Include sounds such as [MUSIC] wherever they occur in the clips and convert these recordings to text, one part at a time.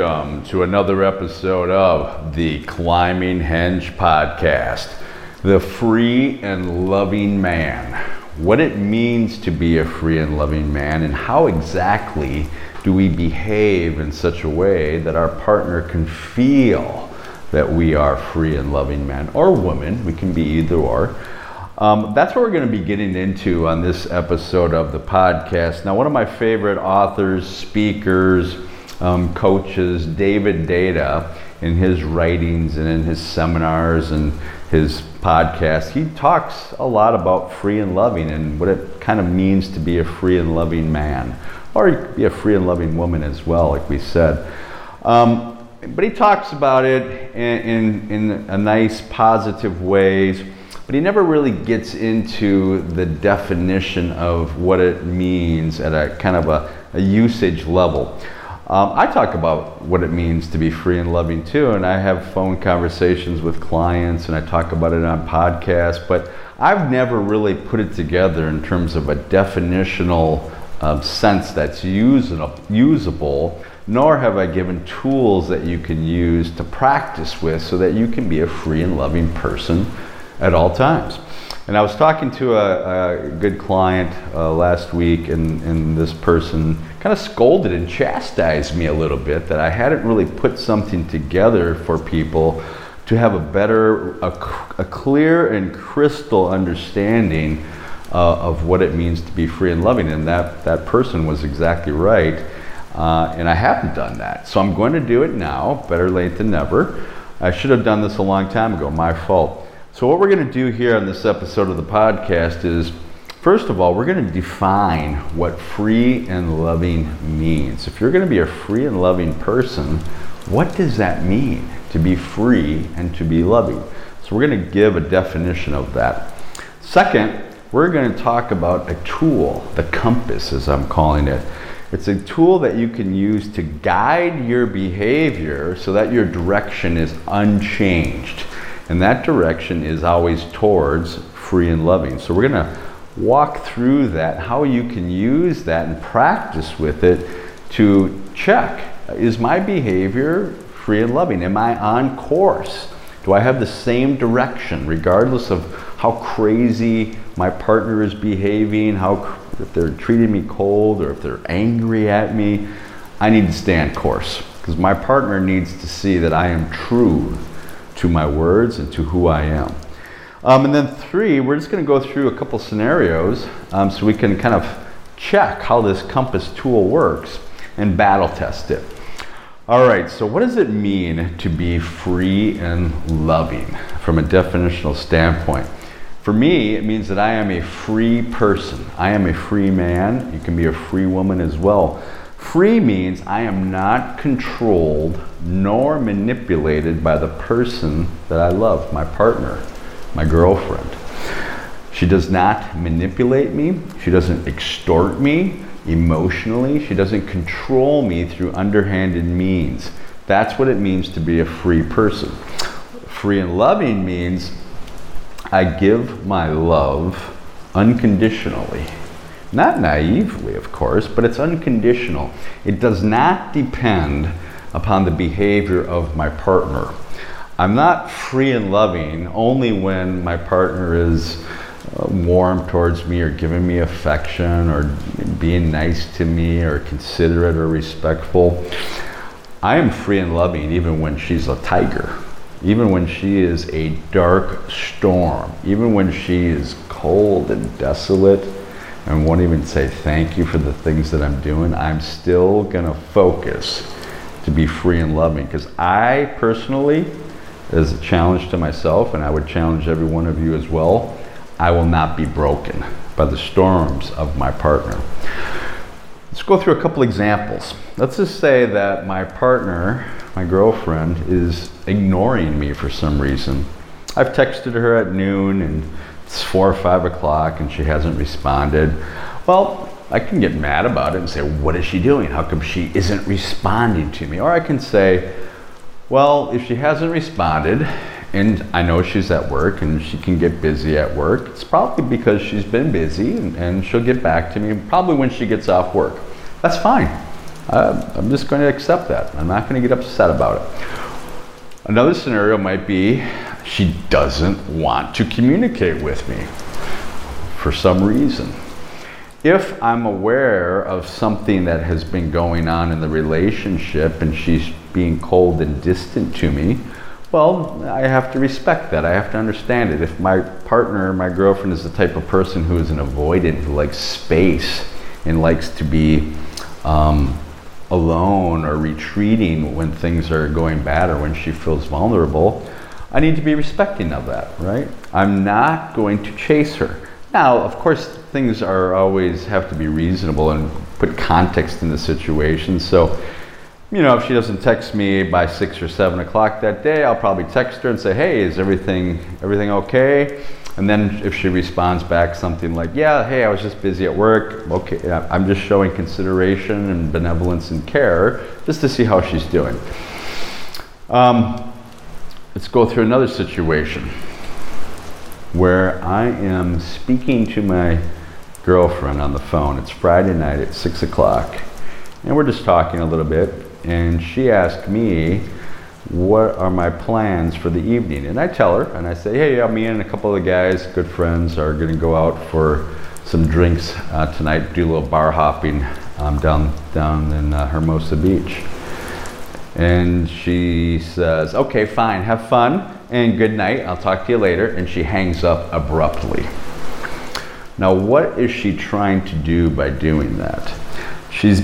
Welcome to another episode of the Climbing Henge Podcast, the free and loving man. What it means to be a free and loving man, and how exactly do we behave in such a way that our partner can feel that we are free and loving men or women. We can be either or. Um, that's what we're going to be getting into on this episode of the podcast. Now, one of my favorite authors, speakers, um, coaches, David Deida, in his writings and in his seminars and his podcast, he talks a lot about free and loving and what it kind of means to be a free and loving man, or be a free and loving woman as well, like we said. Um, but he talks about it in, in, in a nice, positive ways, but he never really gets into the definition of what it means at a kind of a, a usage level. Um, I talk about what it means to be free and loving too, and I have phone conversations with clients and I talk about it on podcasts, but I've never really put it together in terms of a definitional um, sense that's usable, usable, nor have I given tools that you can use to practice with so that you can be a free and loving person at all times. And I was talking to a, a good client uh, last week, and, and this person kind of scolded and chastised me a little bit that I hadn't really put something together for people to have a better, a, a clear and crystal understanding uh, of what it means to be free and loving. And that, that person was exactly right. Uh, and I haven't done that. So I'm going to do it now. Better late than never. I should have done this a long time ago. My fault. So, what we're going to do here on this episode of the podcast is first of all, we're going to define what free and loving means. If you're going to be a free and loving person, what does that mean to be free and to be loving? So, we're going to give a definition of that. Second, we're going to talk about a tool, the compass, as I'm calling it. It's a tool that you can use to guide your behavior so that your direction is unchanged. And that direction is always towards free and loving. So we're going to walk through that, how you can use that and practice with it to check is my behavior free and loving? Am I on course? Do I have the same direction regardless of how crazy my partner is behaving, how if they're treating me cold or if they're angry at me? I need to stay on course because my partner needs to see that I am true to my words and to who I am. Um, and then three, we're just going to go through a couple scenarios um, so we can kind of check how this compass tool works and battle test it. All right, so what does it mean to be free and loving from a definitional standpoint? For me, it means that I am a free person. I am a free man. You can be a free woman as well. Free means I am not controlled nor manipulated by the person that I love, my partner, my girlfriend. She does not manipulate me. She doesn't extort me emotionally. She doesn't control me through underhanded means. That's what it means to be a free person. Free and loving means I give my love unconditionally. Not naively, of course, but it's unconditional. It does not depend upon the behavior of my partner. I'm not free and loving only when my partner is uh, warm towards me or giving me affection or being nice to me or considerate or respectful. I am free and loving even when she's a tiger, even when she is a dark storm, even when she is cold and desolate and won't even say thank you for the things that I'm doing, I'm still going to focus to be free and loving. Because I personally, as a challenge to myself, and I would challenge every one of you as well, I will not be broken by the storms of my partner. Let's go through a couple examples. Let's just say that my partner, my girlfriend, is ignoring me for some reason. I've texted her at noon and it's four or five o'clock and she hasn't responded. Well, I can get mad about it and say, What is she doing? How come she isn't responding to me? Or I can say, Well, if she hasn't responded, and I know she's at work and she can get busy at work, it's probably because she's been busy and, and she'll get back to me probably when she gets off work. That's fine. Uh, I'm just going to accept that. I'm not going to get upset about it. Another scenario might be she doesn't want to communicate with me for some reason. If I'm aware of something that has been going on in the relationship and she's being cold and distant to me, well, I have to respect that. I have to understand it. If my partner, my girlfriend, is the type of person who is an avoidant, who likes space and likes to be um, alone or retreating when things are going bad or when she feels vulnerable, I need to be respecting of that, right? I'm not going to chase her. Now, of course, things are always have to be reasonable and put context in the situation. So, you know, if she doesn't text me by six or seven o'clock that day, I'll probably text her and say, "Hey, is everything everything okay?" And then if she responds back something like, "Yeah, hey, I was just busy at work. Okay, I'm just showing consideration and benevolence and care just to see how she's doing." Um, let's go through another situation where I am speaking to my girlfriend on the phone. It's Friday night at six o'clock, and we're just talking a little bit and she asked me, What are my plans for the evening? And I tell her, and I say, Hey, yeah, me and a couple of the guys, good friends, are going to go out for some drinks uh, tonight, do a little bar hopping um, down, down in uh, Hermosa Beach. And she says, Okay, fine, have fun, and good night. I'll talk to you later. And she hangs up abruptly. Now, what is she trying to do by doing that? She's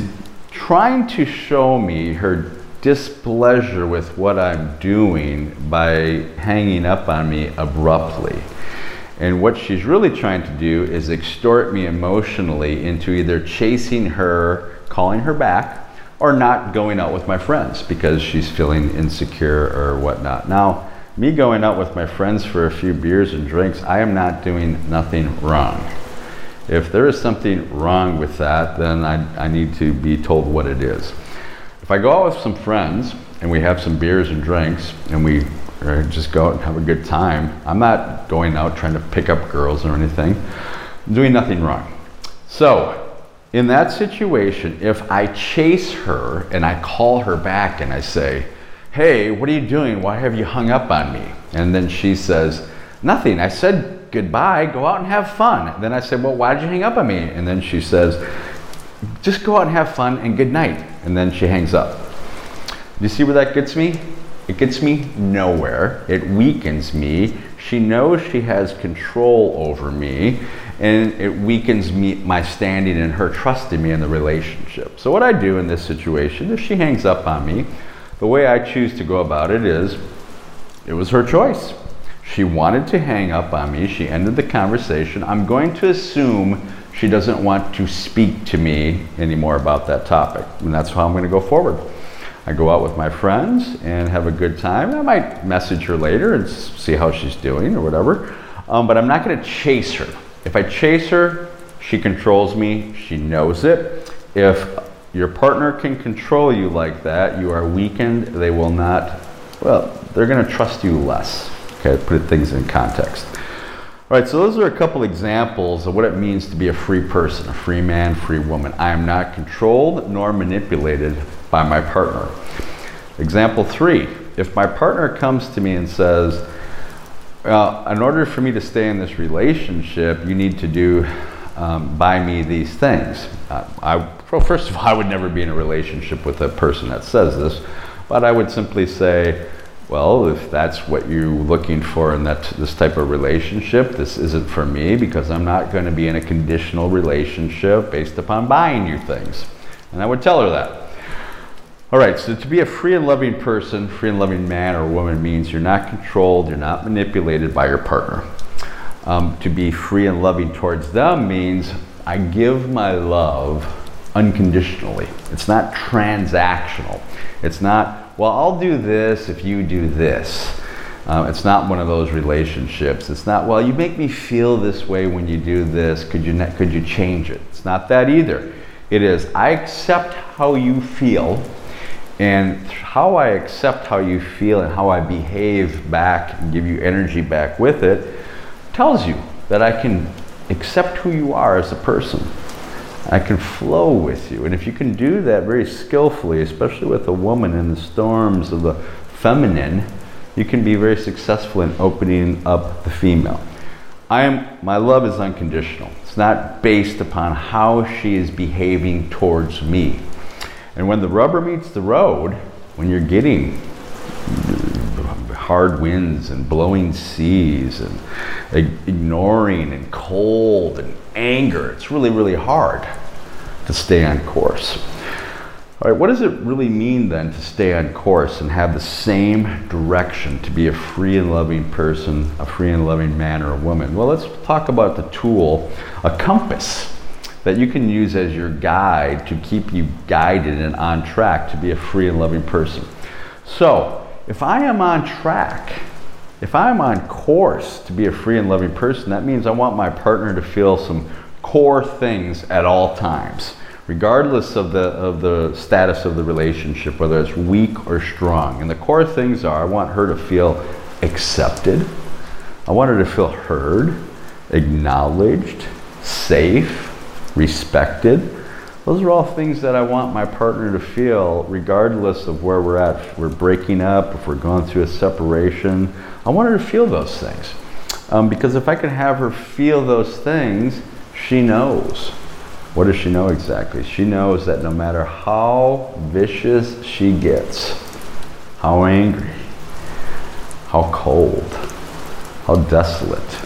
trying to show me her displeasure with what I'm doing by hanging up on me abruptly. And what she's really trying to do is extort me emotionally into either chasing her, calling her back, or not going out with my friends because she's feeling insecure or whatnot. Now, me going out with my friends for a few beers and drinks, I am not doing nothing wrong. If there is something wrong with that, then I, I need to be told what it is. If I go out with some friends and we have some beers and drinks and we uh, just go out and have a good time, I'm not going out trying to pick up girls or anything. I'm doing nothing wrong. So, in that situation, if I chase her and I call her back and I say, Hey, what are you doing? Why have you hung up on me? And then she says, Nothing. I said goodbye, go out and have fun. Then I said, Well, why did you hang up on me? And then she says, Just go out and have fun and good night. And then she hangs up. You see where that gets me? It gets me nowhere. It weakens me. She knows she has control over me, and it weakens me my standing and her trust in me in the relationship. So what I do in this situation, if she hangs up on me, the way I choose to go about it is it was her choice. She wanted to hang up on me. She ended the conversation. I'm going to assume she doesn't want to speak to me anymore about that topic. And that's how I'm going to go forward. I go out with my friends and have a good time. I might message her later and see how she's doing or whatever. Um, but I'm not going to chase her. If I chase her, she controls me. She knows it. If your partner can control you like that, you are weakened. They will not, well, they're going to trust you less. Okay, put things in context. All right, so those are a couple examples of what it means to be a free person, a free man, free woman. I am not controlled nor manipulated by my partner. Example three if my partner comes to me and says, well, in order for me to stay in this relationship, you need to do um, buy me these things. Uh, I, well, first of all, I would never be in a relationship with a person that says this, but I would simply say, well, if that's what you're looking for in that this type of relationship, this isn't for me because I'm not going to be in a conditional relationship based upon buying you things. And I would tell her that. All right, so to be a free and loving person, free and loving man or woman means you're not controlled, you're not manipulated by your partner. Um, to be free and loving towards them means I give my love unconditionally. It's not transactional. It's not well, I'll do this if you do this. Um, it's not one of those relationships. It's not, well, you make me feel this way when you do this. Could you, could you change it? It's not that either. It is, I accept how you feel, and how I accept how you feel and how I behave back and give you energy back with it tells you that I can accept who you are as a person. I can flow with you. And if you can do that very skillfully, especially with a woman in the storms of the feminine, you can be very successful in opening up the female. I am my love is unconditional. It's not based upon how she is behaving towards me. And when the rubber meets the road, when you're getting hard winds and blowing seas and ignoring and cold and anger, it's really, really hard to stay on course. All right, what does it really mean then to stay on course and have the same direction to be a free and loving person, a free and loving man or a woman? Well, let's talk about the tool, a compass that you can use as your guide to keep you guided and on track to be a free and loving person. So, if I am on track, if I'm on course to be a free and loving person, that means I want my partner to feel some core things at all times regardless of the, of the status of the relationship, whether it's weak or strong. And the core things are I want her to feel accepted, I want her to feel heard, acknowledged, safe, respected. Those are all things that I want my partner to feel, regardless of where we're at. If we're breaking up, if we're going through a separation. I want her to feel those things. Um, because if I can have her feel those things, she knows. What does she know exactly? She knows that no matter how vicious she gets, how angry, how cold, how desolate,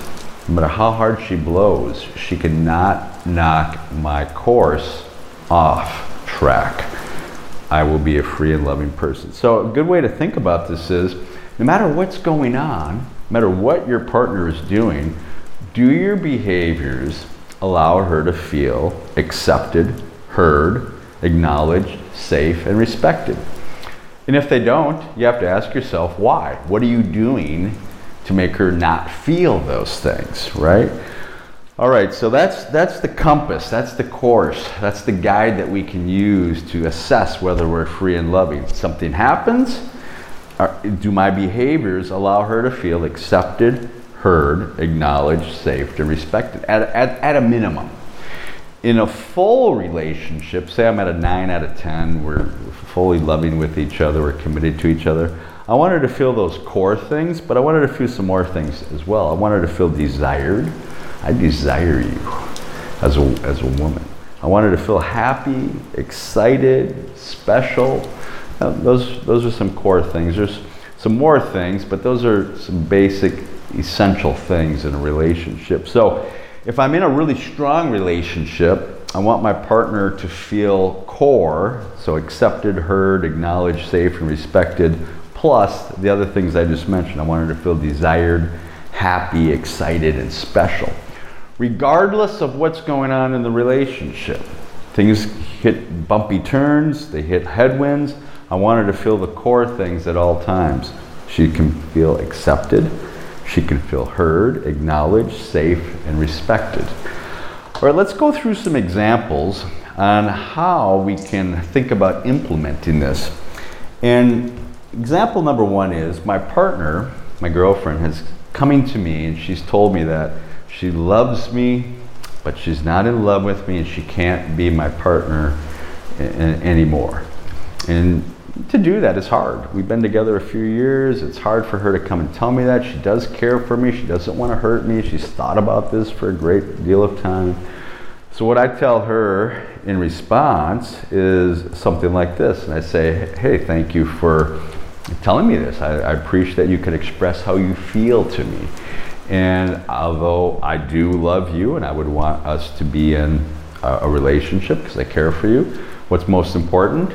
no matter how hard she blows, she cannot knock my course off track. I will be a free and loving person. So, a good way to think about this is no matter what's going on, no matter what your partner is doing, do your behaviors allow her to feel accepted, heard, acknowledged, safe, and respected. And if they don't, you have to ask yourself why. What are you doing to make her not feel those things, right? All right, so that's that's the compass, that's the course, that's the guide that we can use to assess whether we're free and loving. Something happens, uh, do my behaviors allow her to feel accepted, heard, acknowledged, safe, and respected at, at, at a minimum. In a full relationship, say I'm at a 9 out of 10, we're fully loving with each other, we're committed to each other. I want her to feel those core things, but I want her to feel some more things as well. I want her to feel desired. I desire you as a, as a woman. I want her to feel happy, excited, special. Uh, those, those are some core things. There's some more things, but those are some basic essential things in a relationship. So, if I'm in a really strong relationship, I want my partner to feel core, so accepted, heard, acknowledged, safe, and respected, plus the other things I just mentioned. I want her to feel desired, happy, excited, and special. Regardless of what's going on in the relationship, things hit bumpy turns, they hit headwinds. I want her to feel the core things at all times. She can feel accepted, she can feel heard, acknowledged, safe, and respected. All right, let's go through some examples on how we can think about implementing this. And example number one is my partner, my girlfriend, has coming to me and she's told me that she loves me, but she's not in love with me and she can't be my partner anymore. And to do that is hard. We've been together a few years. It's hard for her to come and tell me that. She does care for me. She doesn't want to hurt me. She's thought about this for a great deal of time. So, what I tell her in response is something like this. And I say, Hey, thank you for telling me this. I, I appreciate that you can express how you feel to me. And although I do love you and I would want us to be in a, a relationship because I care for you, what's most important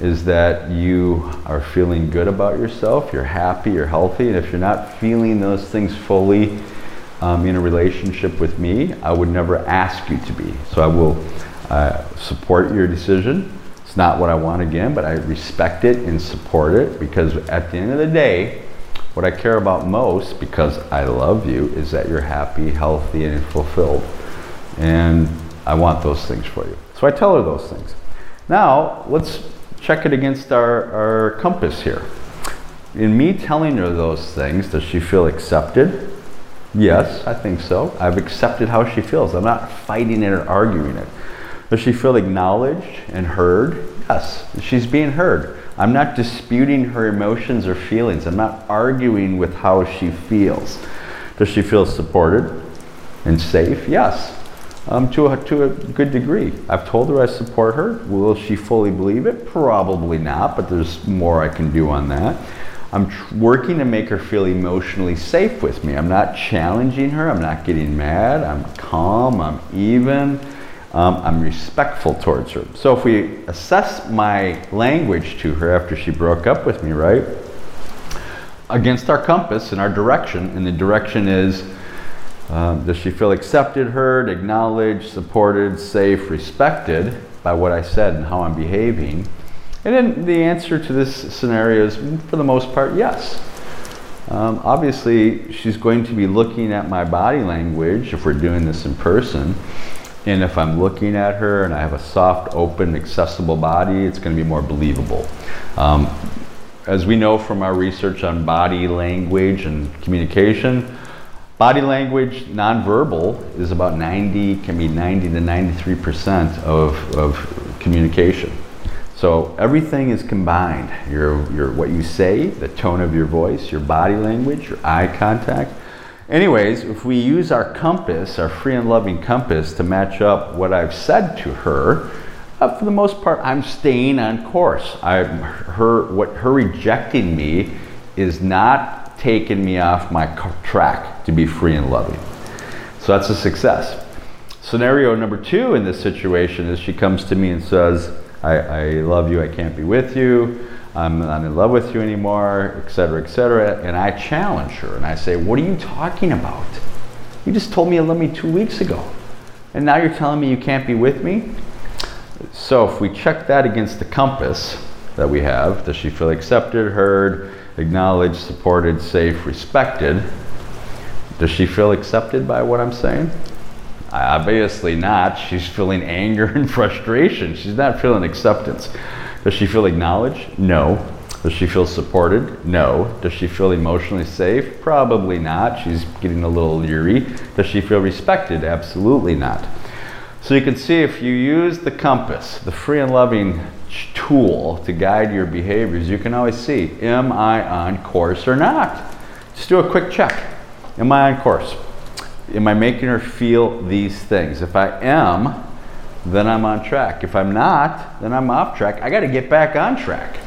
is that you are feeling good about yourself, you're happy, you're healthy, and if you're not feeling those things fully um, in a relationship with me, I would never ask you to be. So I will uh, support your decision. It's not what I want again, but I respect it and support it because at the end of the day, What I care about most, because I love you, is that you're happy, healthy, and fulfilled. And I want those things for you. So I tell her those things. Now, let's check it against our, our compass here. In me telling her those things, does she feel accepted? Yes, I think so. I've accepted how she feels. I'm not fighting it or arguing it. Does she feel acknowledged and heard? Yes, she's being heard. I'm not disputing her emotions or feelings. I'm not arguing with how she feels. Does she feel supported and safe? Yes, um, to, a, to a good degree. I've told her I support her. Will she fully believe it? Probably not, but there's more I can do on that. I'm tr- working to make her feel emotionally safe with me. I'm not challenging her. I'm not getting mad. I'm calm. I'm even. Um, I'm respectful towards her. So if we assess my language to her after she broke up with me, right, against our compass and our direction, and the direction is um, does she feel accepted, heard, acknowledged, supported, safe, respected by what I said and how I'm behaving? And then the answer to this scenario is, for the most part, yes. Um, obviously, she's going to be looking at my body language if we're doing this in person. And if I'm looking at her and I have a soft, open, accessible body, it's going to be more believable. Um, as we know from our research on body language and communication, body language, nonverbal, is about 90, can be 90 to 93% of, of communication. So everything is combined. Your, your, what you say, the tone of your voice, your body language, your eye contact. Anyways, if we use our compass, our free and loving compass, to match up what I've said to her, uh, for the most part, I'm staying on course. I, her, what her rejecting me is not taking me off my track to be free and loving. So that's a success. Scenario number two in this situation is she comes to me and says, I, I love you, I can't be with you, I'm not in love with you anymore, et cetera, et cetera. And I challenge her and I say, What are you talking about? You just told me you love me two weeks ago. And now you're telling me you can't be with me? So if we check that against the compass that we have, does she feel accepted, heard, acknowledged, supported, safe, respected? Does she feel accepted by what I'm saying? Obviously not. She's feeling anger [LAUGHS] and frustration. She's not feeling acceptance. Does she feel acknowledged? No. Does she feel supported? No. Does she feel emotionally safe? Probably not. She's getting a little leery. Does she feel respected? Absolutely not. So you can see if you use the compass, the free and loving tool to guide your behaviors, you can always see am I on course or not? Just do a quick check. Am I on course? Am I making her feel these things? If I am, then I'm on track. If I'm not, then I'm off track. I got to get back on track.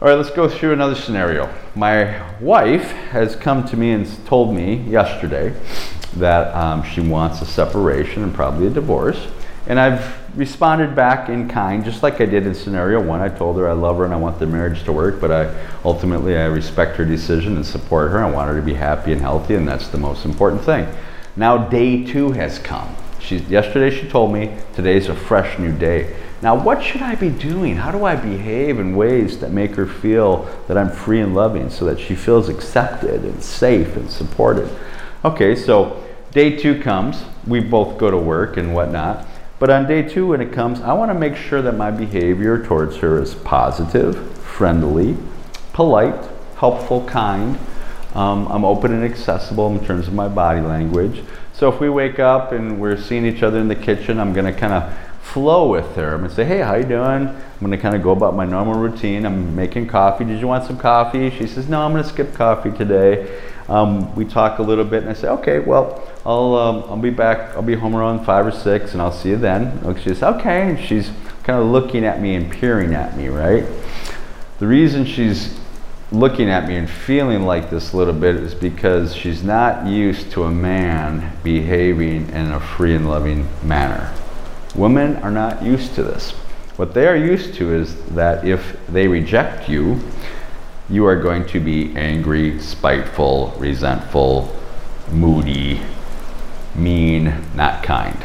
All right, let's go through another scenario. My wife has come to me and told me yesterday that um, she wants a separation and probably a divorce. And I've responded back in kind, just like I did in scenario one. I told her I love her and I want the marriage to work, but I ultimately I respect her decision and support her. I want her to be happy and healthy, and that's the most important thing. Now day two has come. She's, yesterday she told me today's a fresh new day. Now, what should I be doing? How do I behave in ways that make her feel that I'm free and loving so that she feels accepted and safe and supported? Okay, so day two comes. We both go to work and whatnot. But on day two, when it comes, I want to make sure that my behavior towards her is positive, friendly, polite, helpful, kind. Um, I'm open and accessible in terms of my body language. So if we wake up and we're seeing each other in the kitchen, I'm going to kind of flow with her. I'm going to say, hey, how you doing? I'm going to kind of go about my normal routine. I'm making coffee. Did you want some coffee? She says, no, I'm going to skip coffee today. Um, we talk a little bit, and I say, okay, well, I'll um, I'll be back. I'll be home around five or six, and I'll see you then. She says, okay, and she's kind of looking at me and peering at me, right? The reason she's looking at me and feeling like this a little bit is because she's not used to a man behaving in a free and loving manner. Women are not used to this. What they are used to is that if they reject you, you are going to be angry, spiteful, resentful, moody, mean, not kind.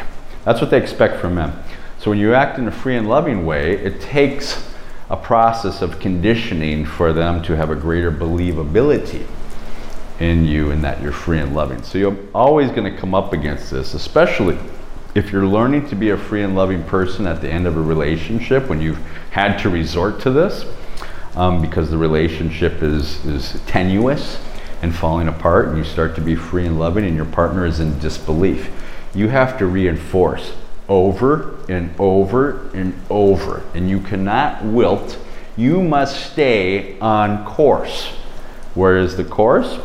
That's what they expect from men. So when you act in a free and loving way, it takes a process of conditioning for them to have a greater believability in you and that you're free and loving. So you're always going to come up against this, especially if you're learning to be a free and loving person at the end of a relationship when you've had to resort to this um, because the relationship is, is tenuous and falling apart and you start to be free and loving and your partner is in disbelief. You have to reinforce over and over and over. And you cannot wilt. You must stay on course. Where is the course?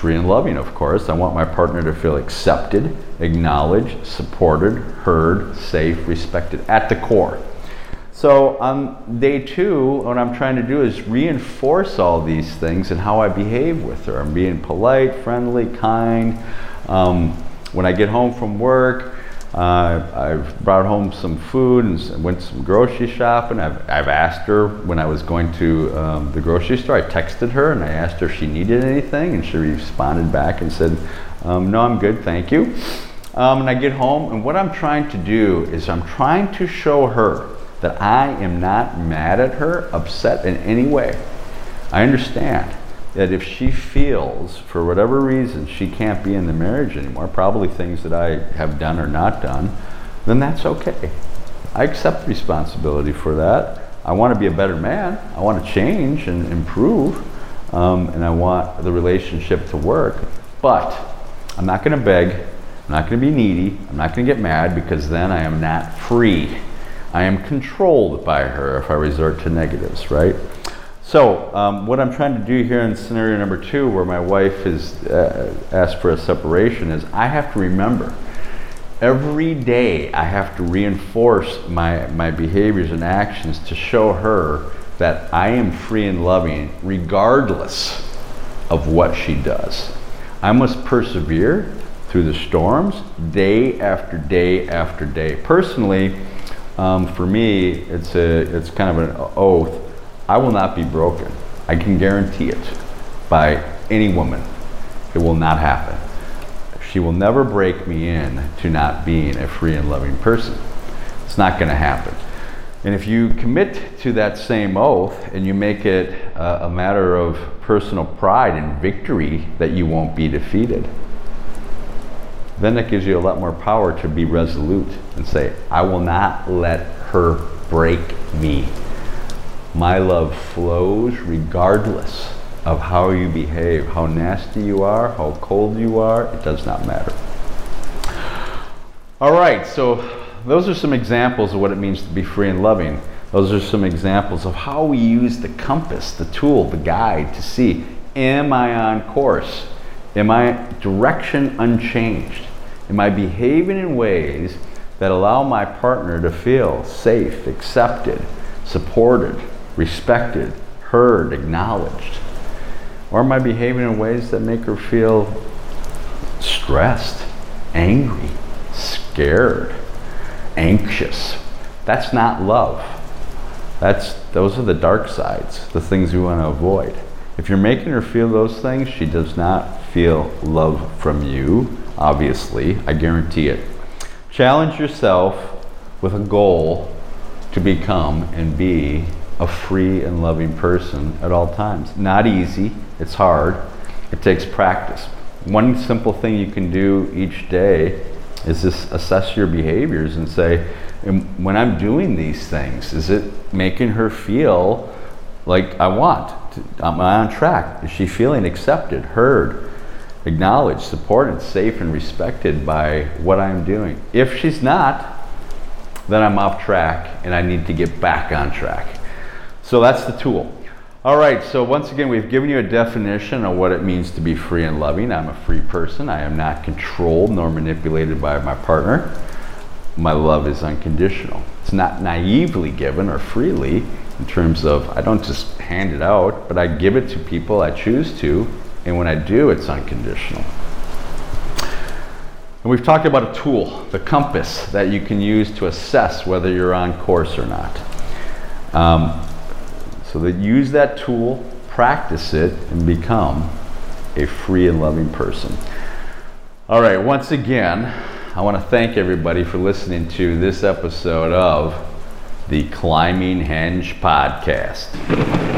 Free and loving, of course. I want my partner to feel accepted, acknowledged, supported, heard, safe, respected at the core. So on day two, what I'm trying to do is reinforce all these things and how I behave with her. I'm being polite, friendly, kind. Um, when I get home from work, uh, I've brought home some food and went some grocery shopping. I've, I've asked her when I was going to um, the grocery store, I texted her and I asked her if she needed anything, and she responded back and said, um, No, I'm good, thank you. Um, and I get home, and what I'm trying to do is I'm trying to show her that I am not mad at her, upset in any way. I understand that if she feels, for whatever reason, she can't be in the marriage anymore, probably things that I have done or not done, then that's okay. I accept responsibility for that. I want to be a better man. I want to change and improve. Um, and I want the relationship to work. But I'm not going to beg. I'm not going to be needy. I'm not going to get mad because then I am not free. I am controlled by her if I resort to negatives, right? So, um, what I'm trying to do here in scenario number two, where my wife has uh, asked for a separation, is I have to remember every day I have to reinforce my, my behaviors and actions to show her that I am free and loving regardless of what she does. I must persevere through the storms day after day after day. Personally, um, for me, it's, a, it's kind of an oath I will not be broken. I can guarantee it by any woman. It will not happen. She will never break me in to not being a free and loving person. It's not going to happen. And if you commit to that same oath and you make it a, a matter of personal pride and victory that you won't be defeated, then that gives you a lot more power to be resolute and say, I will not let her break me. My love flows regardless of how you behave, how nasty you are, how cold you are, it does not matter. All right, so those are some examples of what it means to be free and loving. Those are some examples of how we use the compass, the tool, the guide to see am I on course? Am I direction unchanged? Am I behaving in ways that allow my partner to feel safe, accepted, supported, respected, heard, acknowledged? Or am I behaving in ways that make her feel stressed, angry, scared, anxious? That's not love. That's those are the dark sides, the things we want to avoid. If you're making her feel those things, she does not feel love from you, obviously. I guarantee it. Challenge yourself with a goal to become and be a free and loving person at all times. Not easy, it's hard, it takes practice. One simple thing you can do each day is just assess your behaviors and say, when I'm doing these things, is it making her feel like I want? Am I on track? Is she feeling accepted, heard, acknowledged, supported, safe, and respected by what I'm doing? If she's not, then I'm off track and I need to get back on track. So that's the tool. All right, so once again, we've given you a definition of what it means to be free and loving. I'm a free person. I am not controlled nor manipulated by my partner. My love is unconditional. It's not naively given or freely in terms of I don't just hand it out, but I give it to people I choose to, and when I do, it's unconditional. And we've talked about a tool, the compass, that you can use to assess whether you're on course or not. Um, so that use that tool, practice it, and become a free and loving person. All right, once again, I want to thank everybody for listening to this episode of the Climbing Henge podcast.